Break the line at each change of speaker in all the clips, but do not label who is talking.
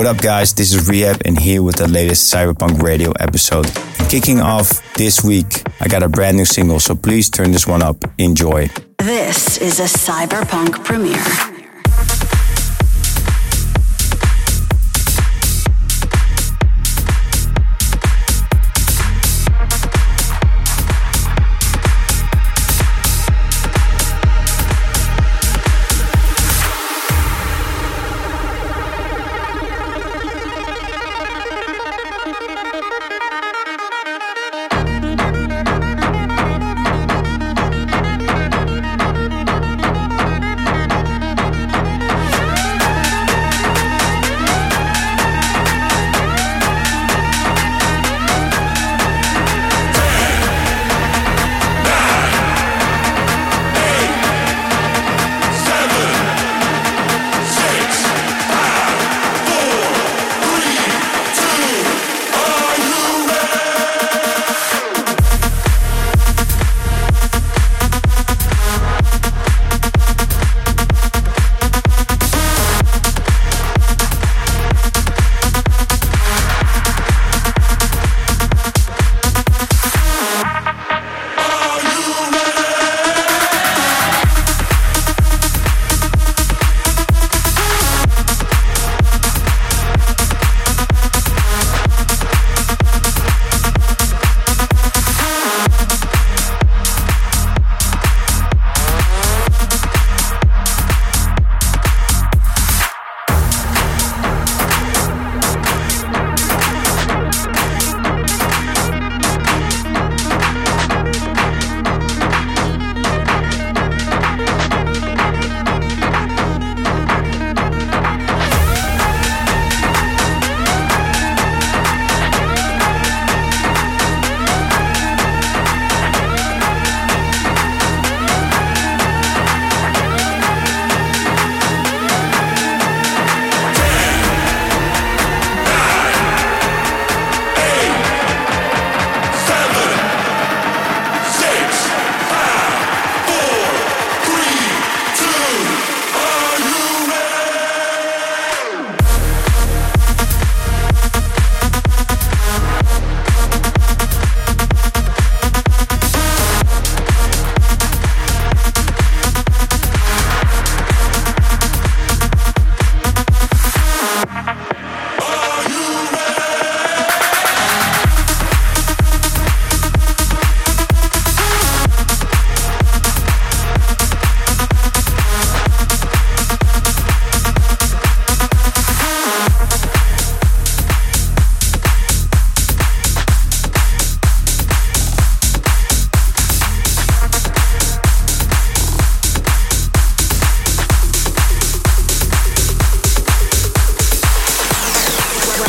What up, guys? This is R3HAB, and here with the latest Cyberpunk Radio episode. Kicking off this week, I got a brand new single, so please turn this one up. Enjoy.
This is a Cyberpunk premiere.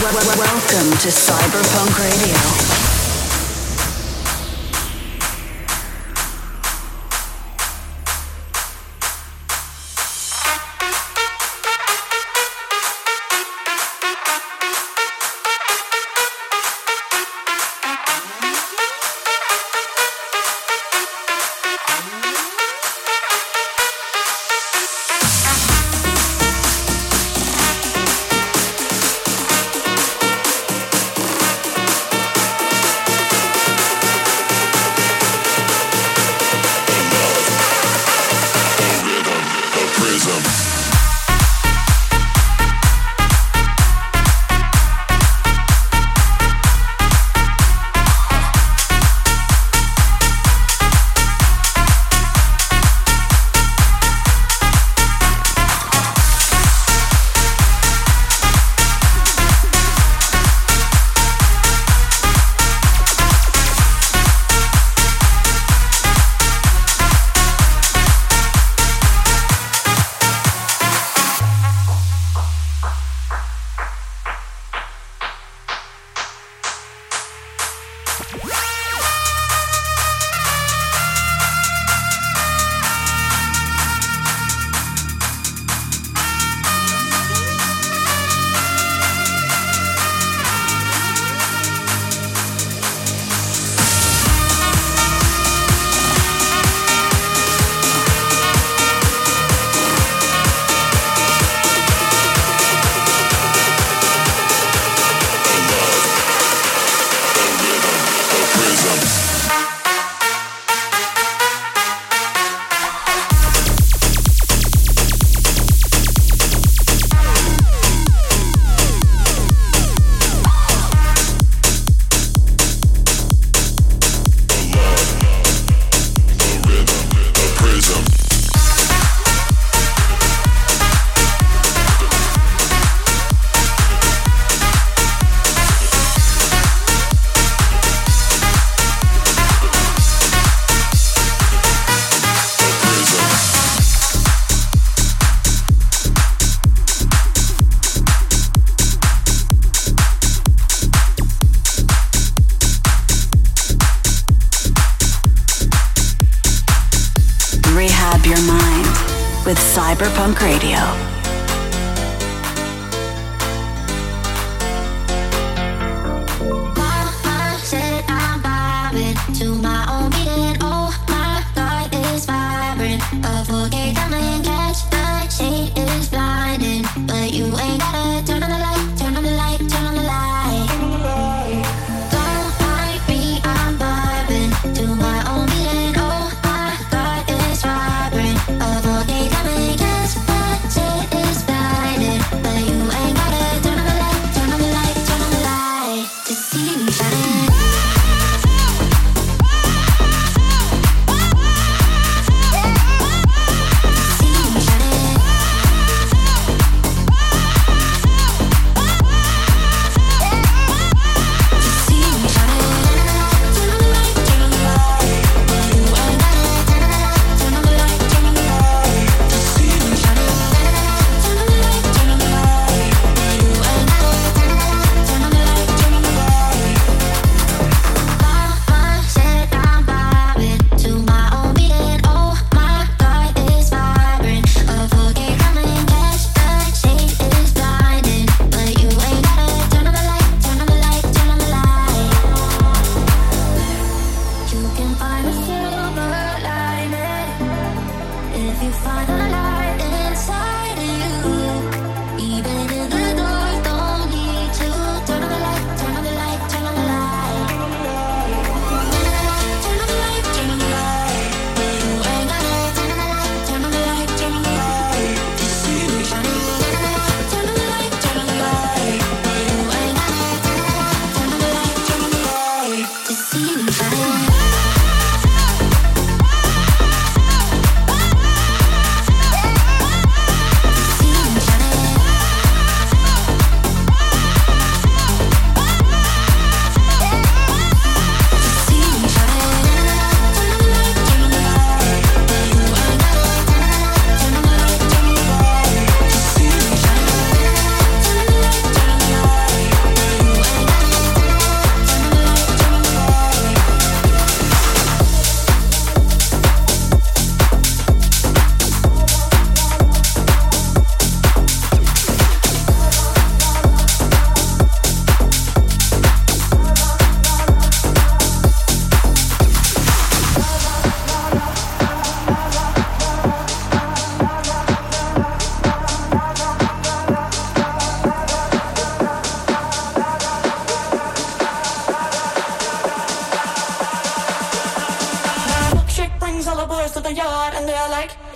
Welcome to Cyberpunk Radio.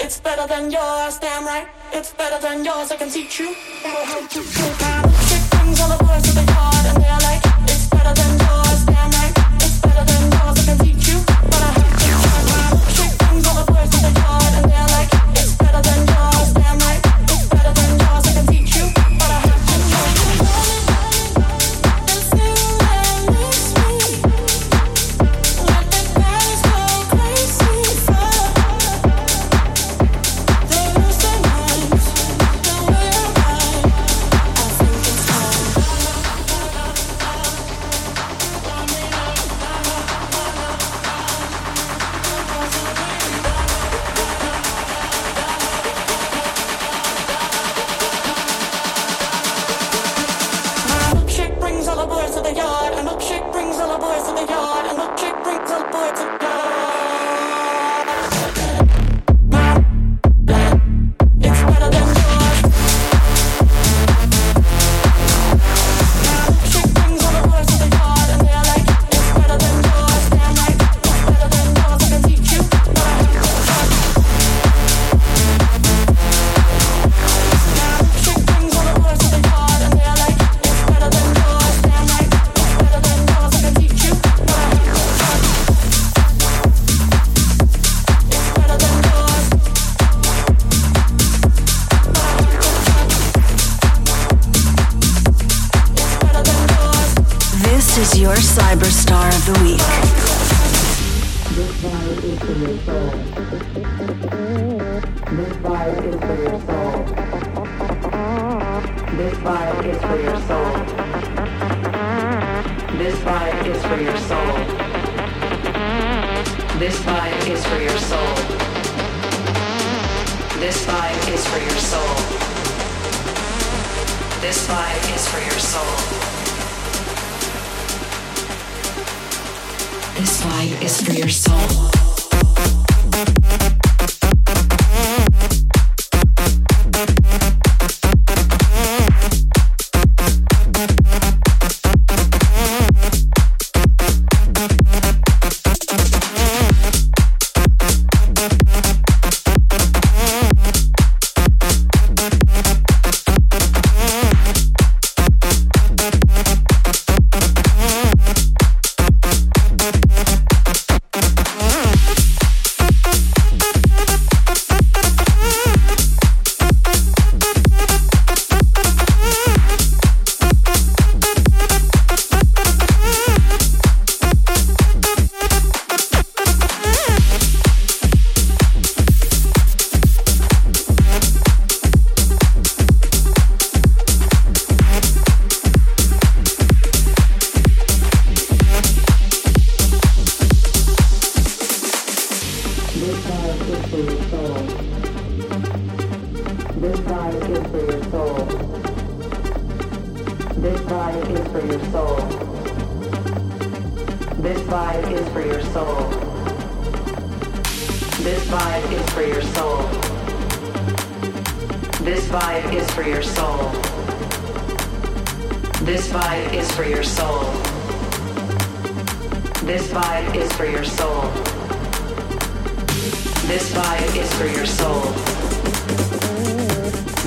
It's better than yours, damn right. It's better
than yours. I
can teach you how to do how to kick things on the boys of the yard, and they're like, it's better than. This
vibe is for your soul. This vibe is for your soul. This vibe is for your soul. This vibe is for your soul. This vibe is for your soul.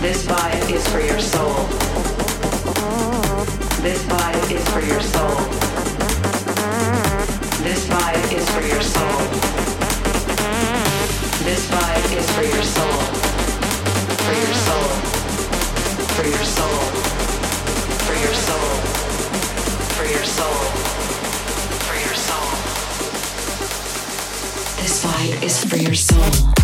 This vibe is for your soul. This vibe is for your soul. This vibe is for your soul. This vibe is for your soul. For your soul. For your soul. For your soul. For your soul. For your soul. This vibe is for your soul.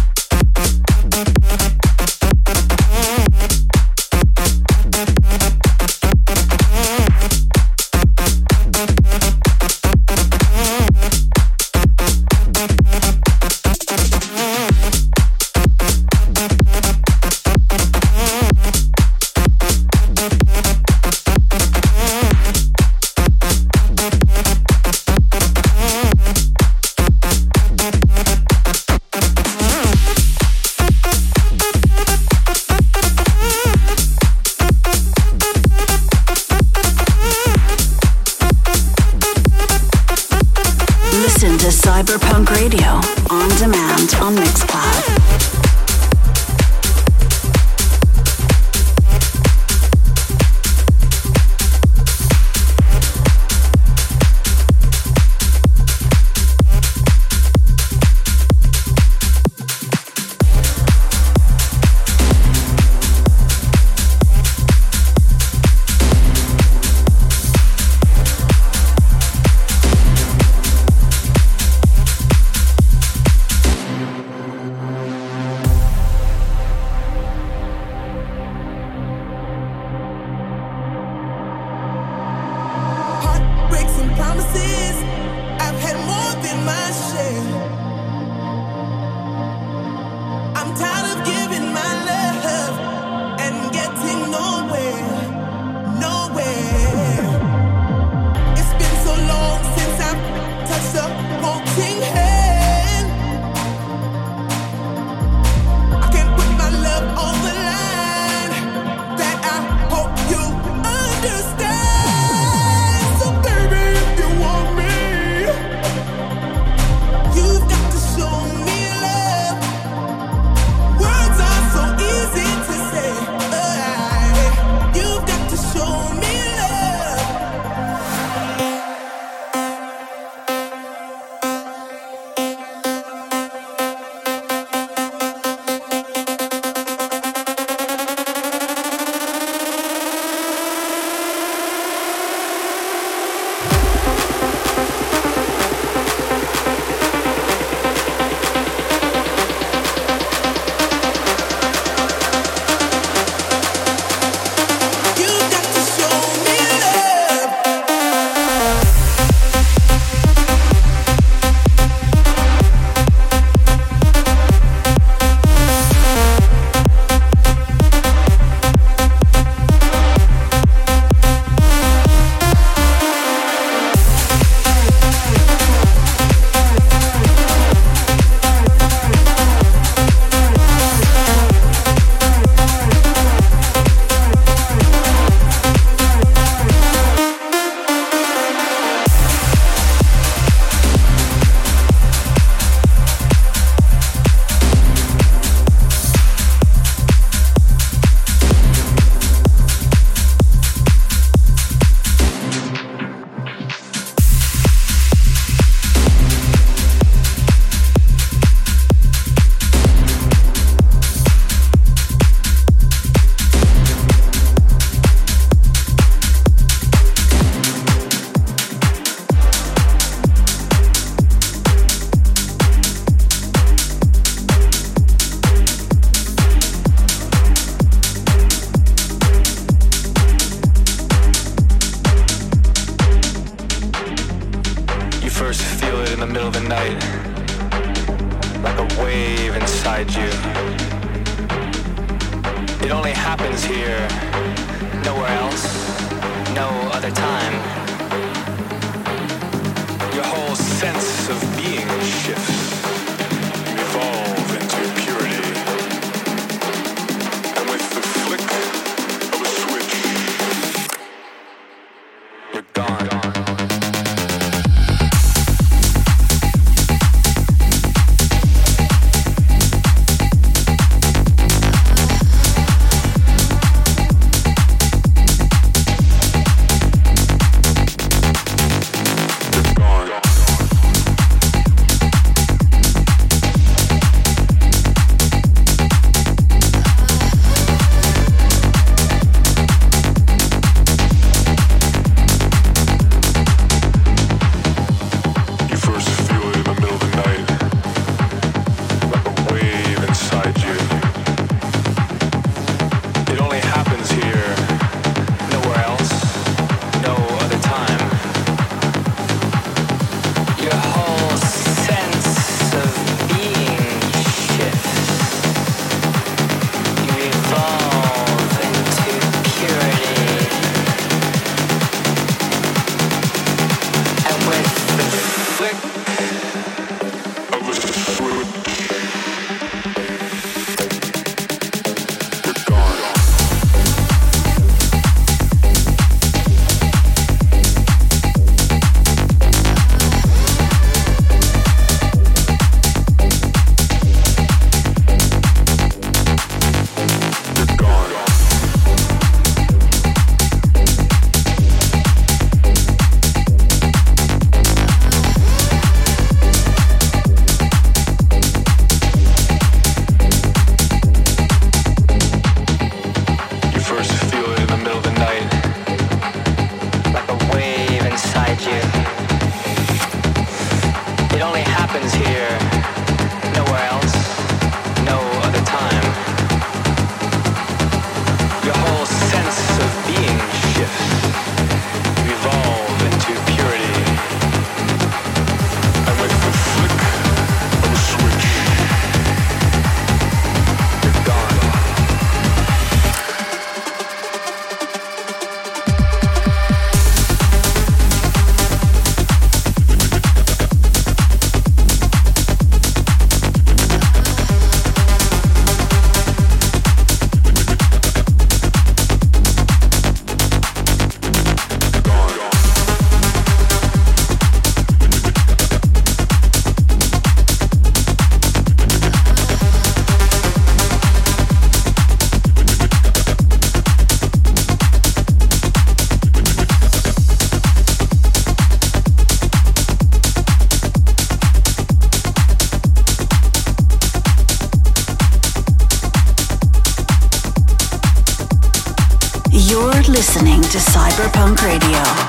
Cyberpunk Radio.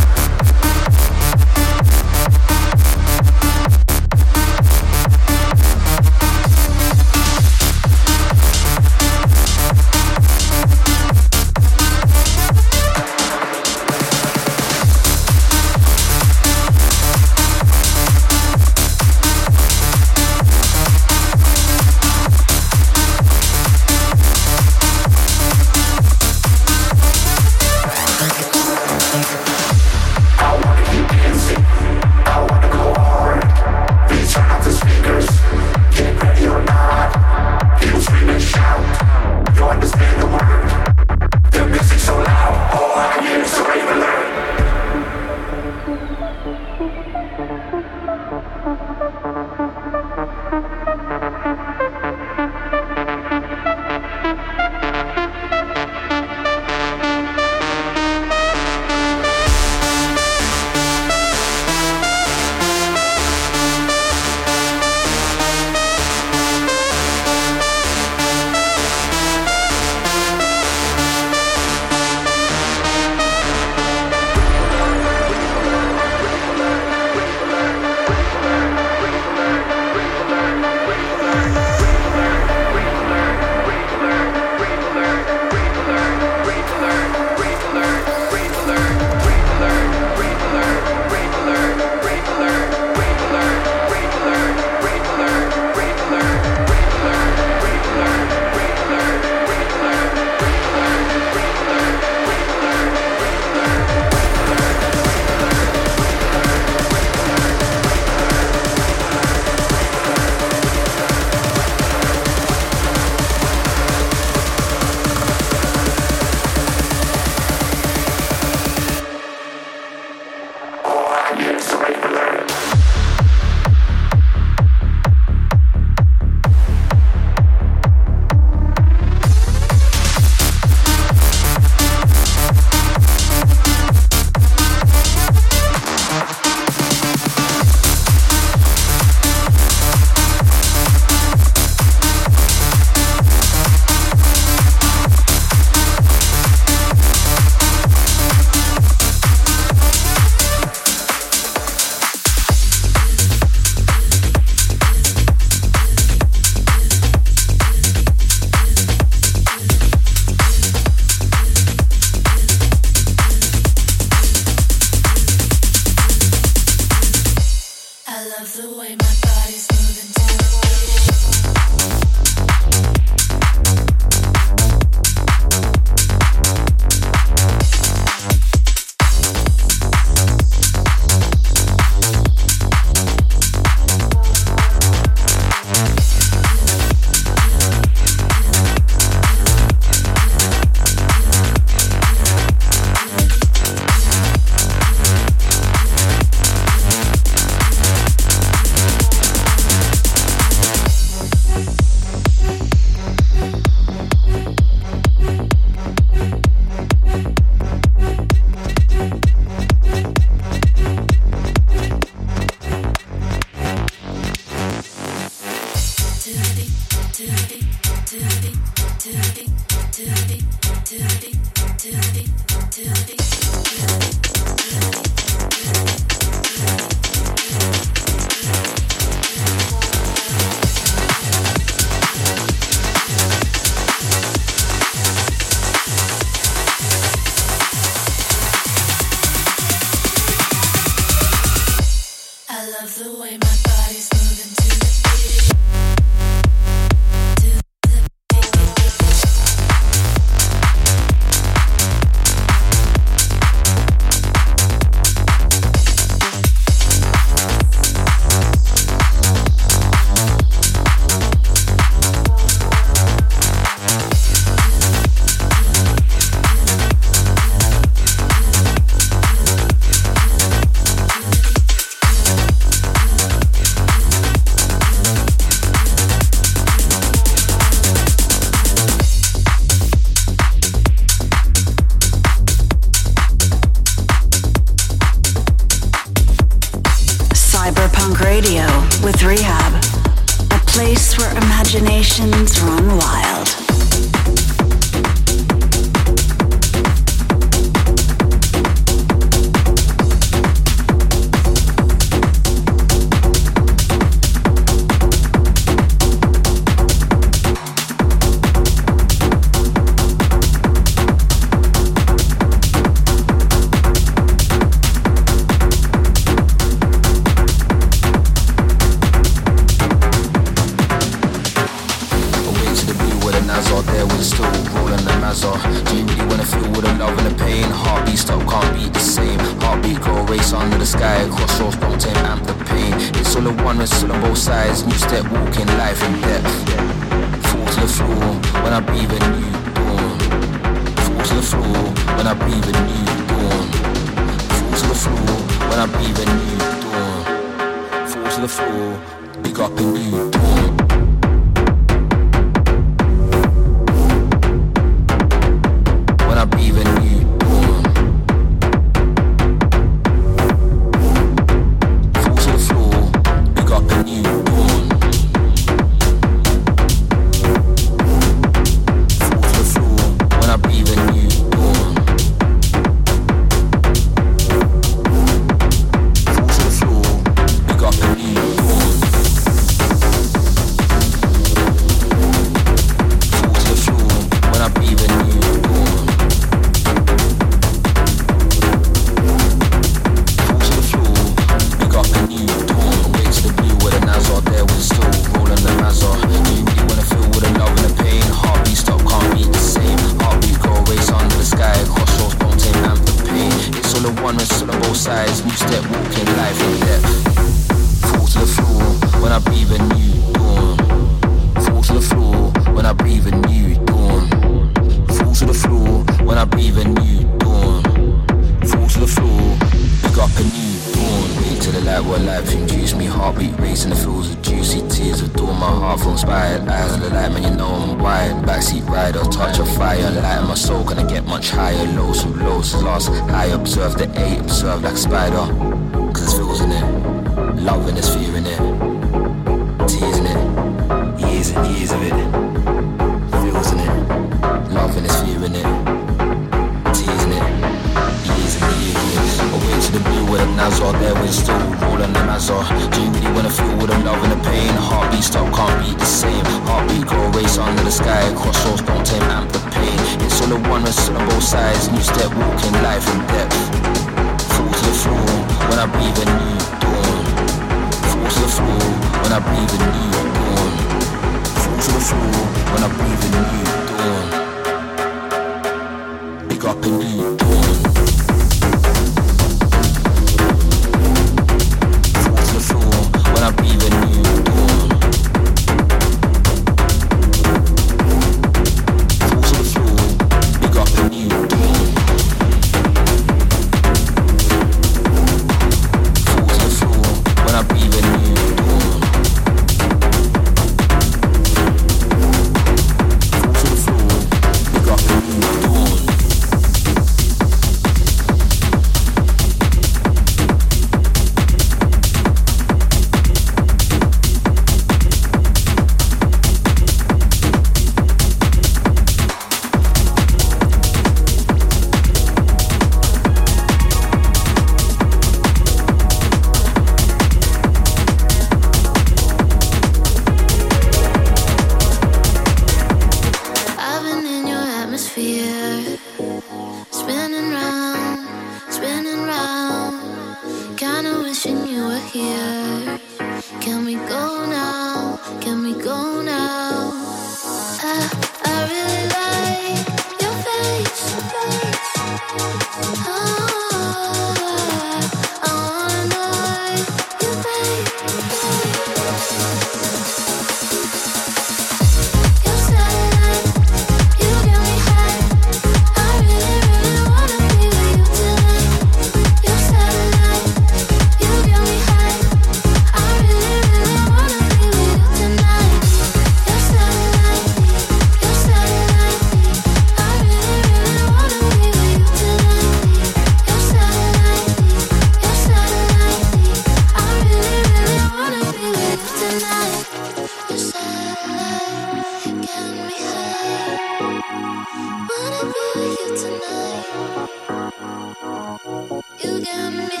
Wanna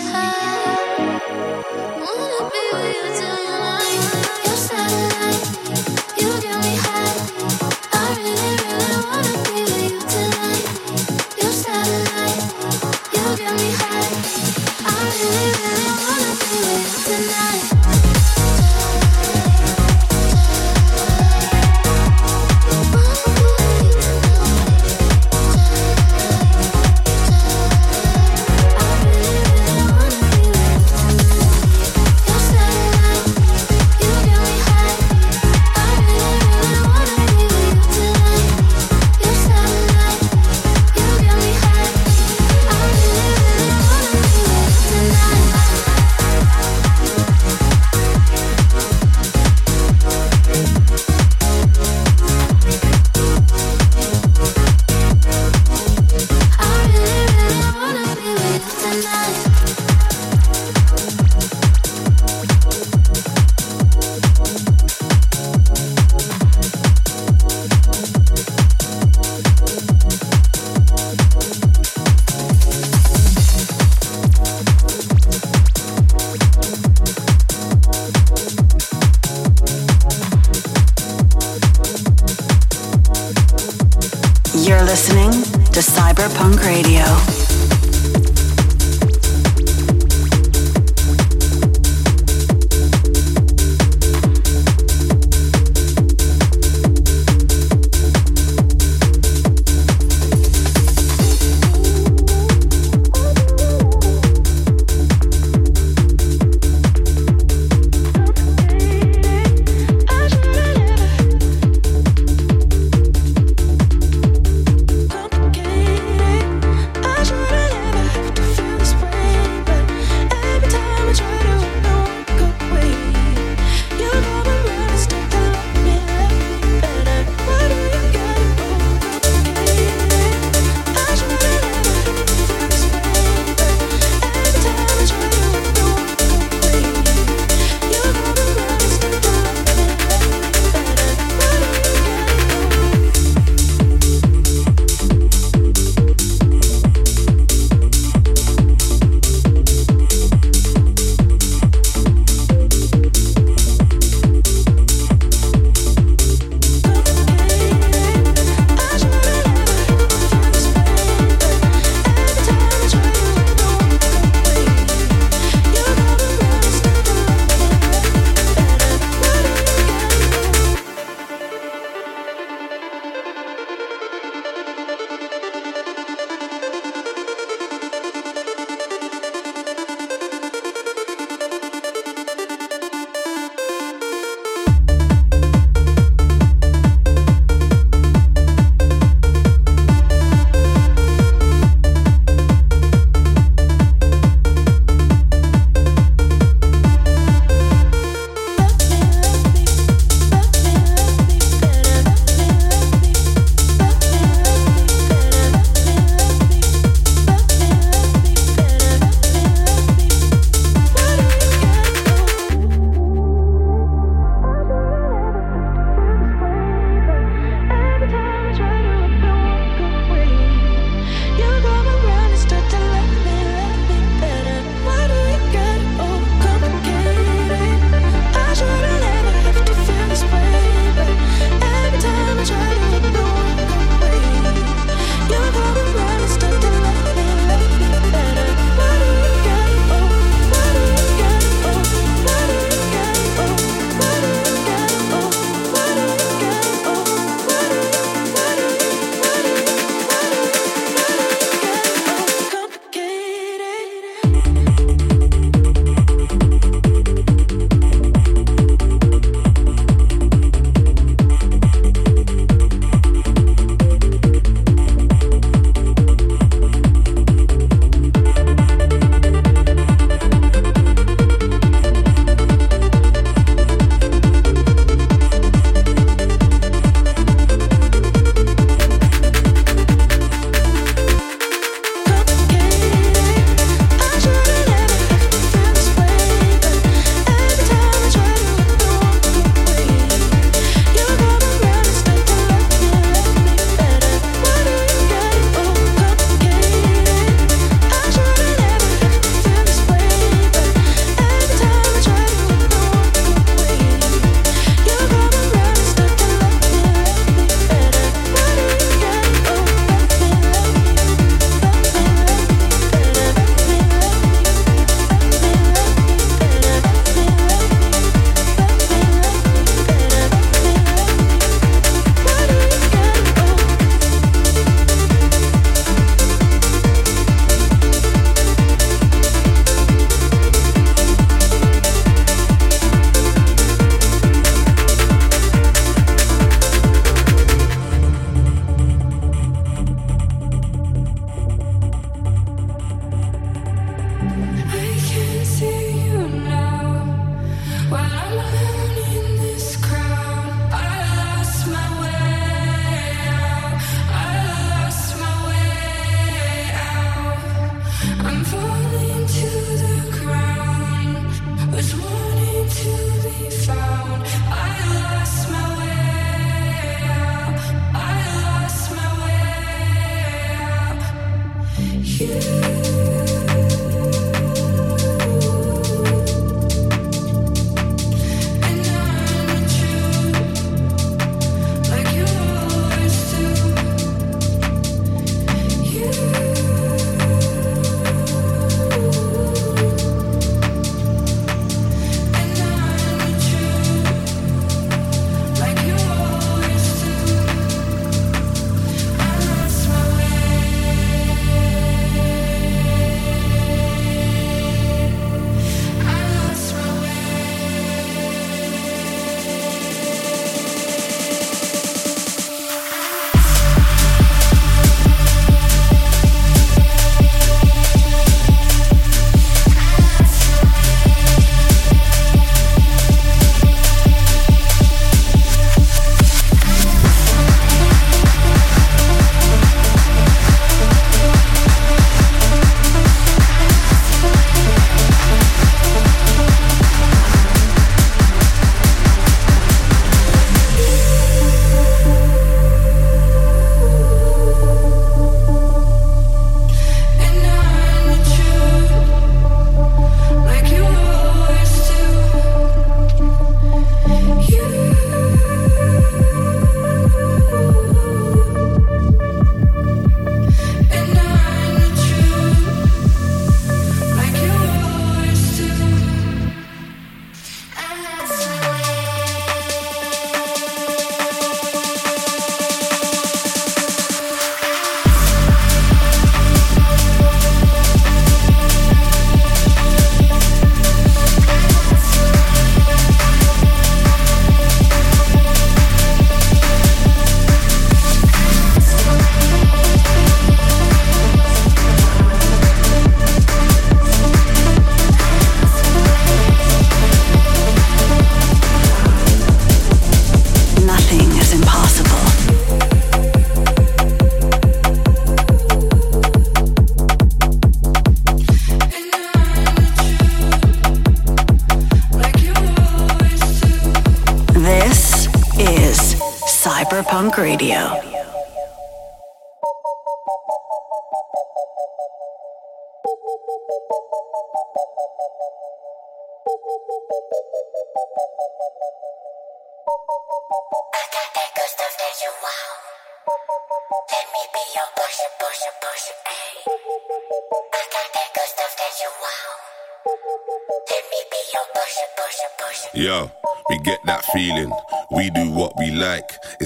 be with you till
you're
lying on your side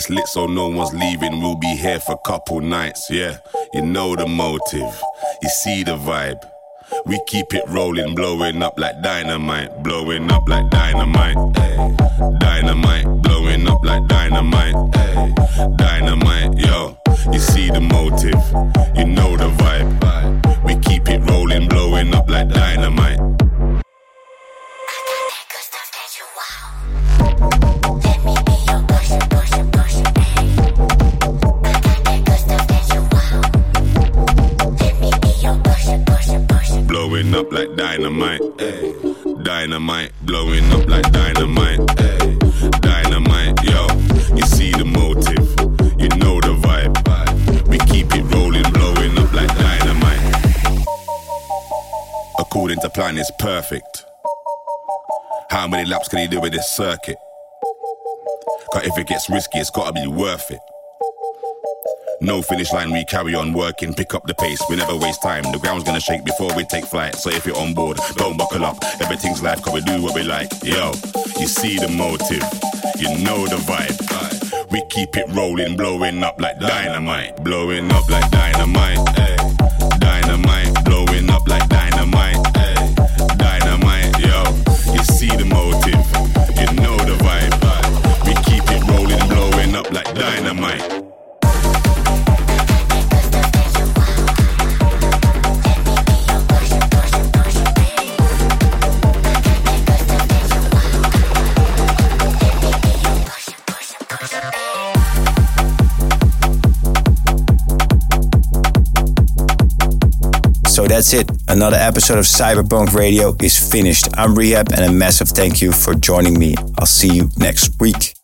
It's lit so no one's leaving. We'll be here for a couple nights. Yeah, you know the motive. You see the vibe. We keep it rolling, blowing up like dynamite. Blowing up like dynamite. Ay. Dynamite, blowing up like dynamite. Ay. Dynamite, yo. You see the motive. You know the vibe. We keep it rolling, laps can he do with this circuit? Cause if it gets risky, it's gotta be worth it. No finish line, we carry on working, pick up the pace, we never waste time. The ground's gonna shake before we take flight. So if you're on board, don't buckle up. Everything's life, cause we do what we like. Yo, you see the motive, you know the vibe. We keep it rolling, blowing up like dynamite. Blowing up like dynamite. Dynamite, motive, you know the vibe. We keep it rolling, blowing up like dynamite.
That's it. Another episode of CYB3RPVNK Radio is finished. I'm R3HAB and a massive thank you for joining me. I'll see you next week.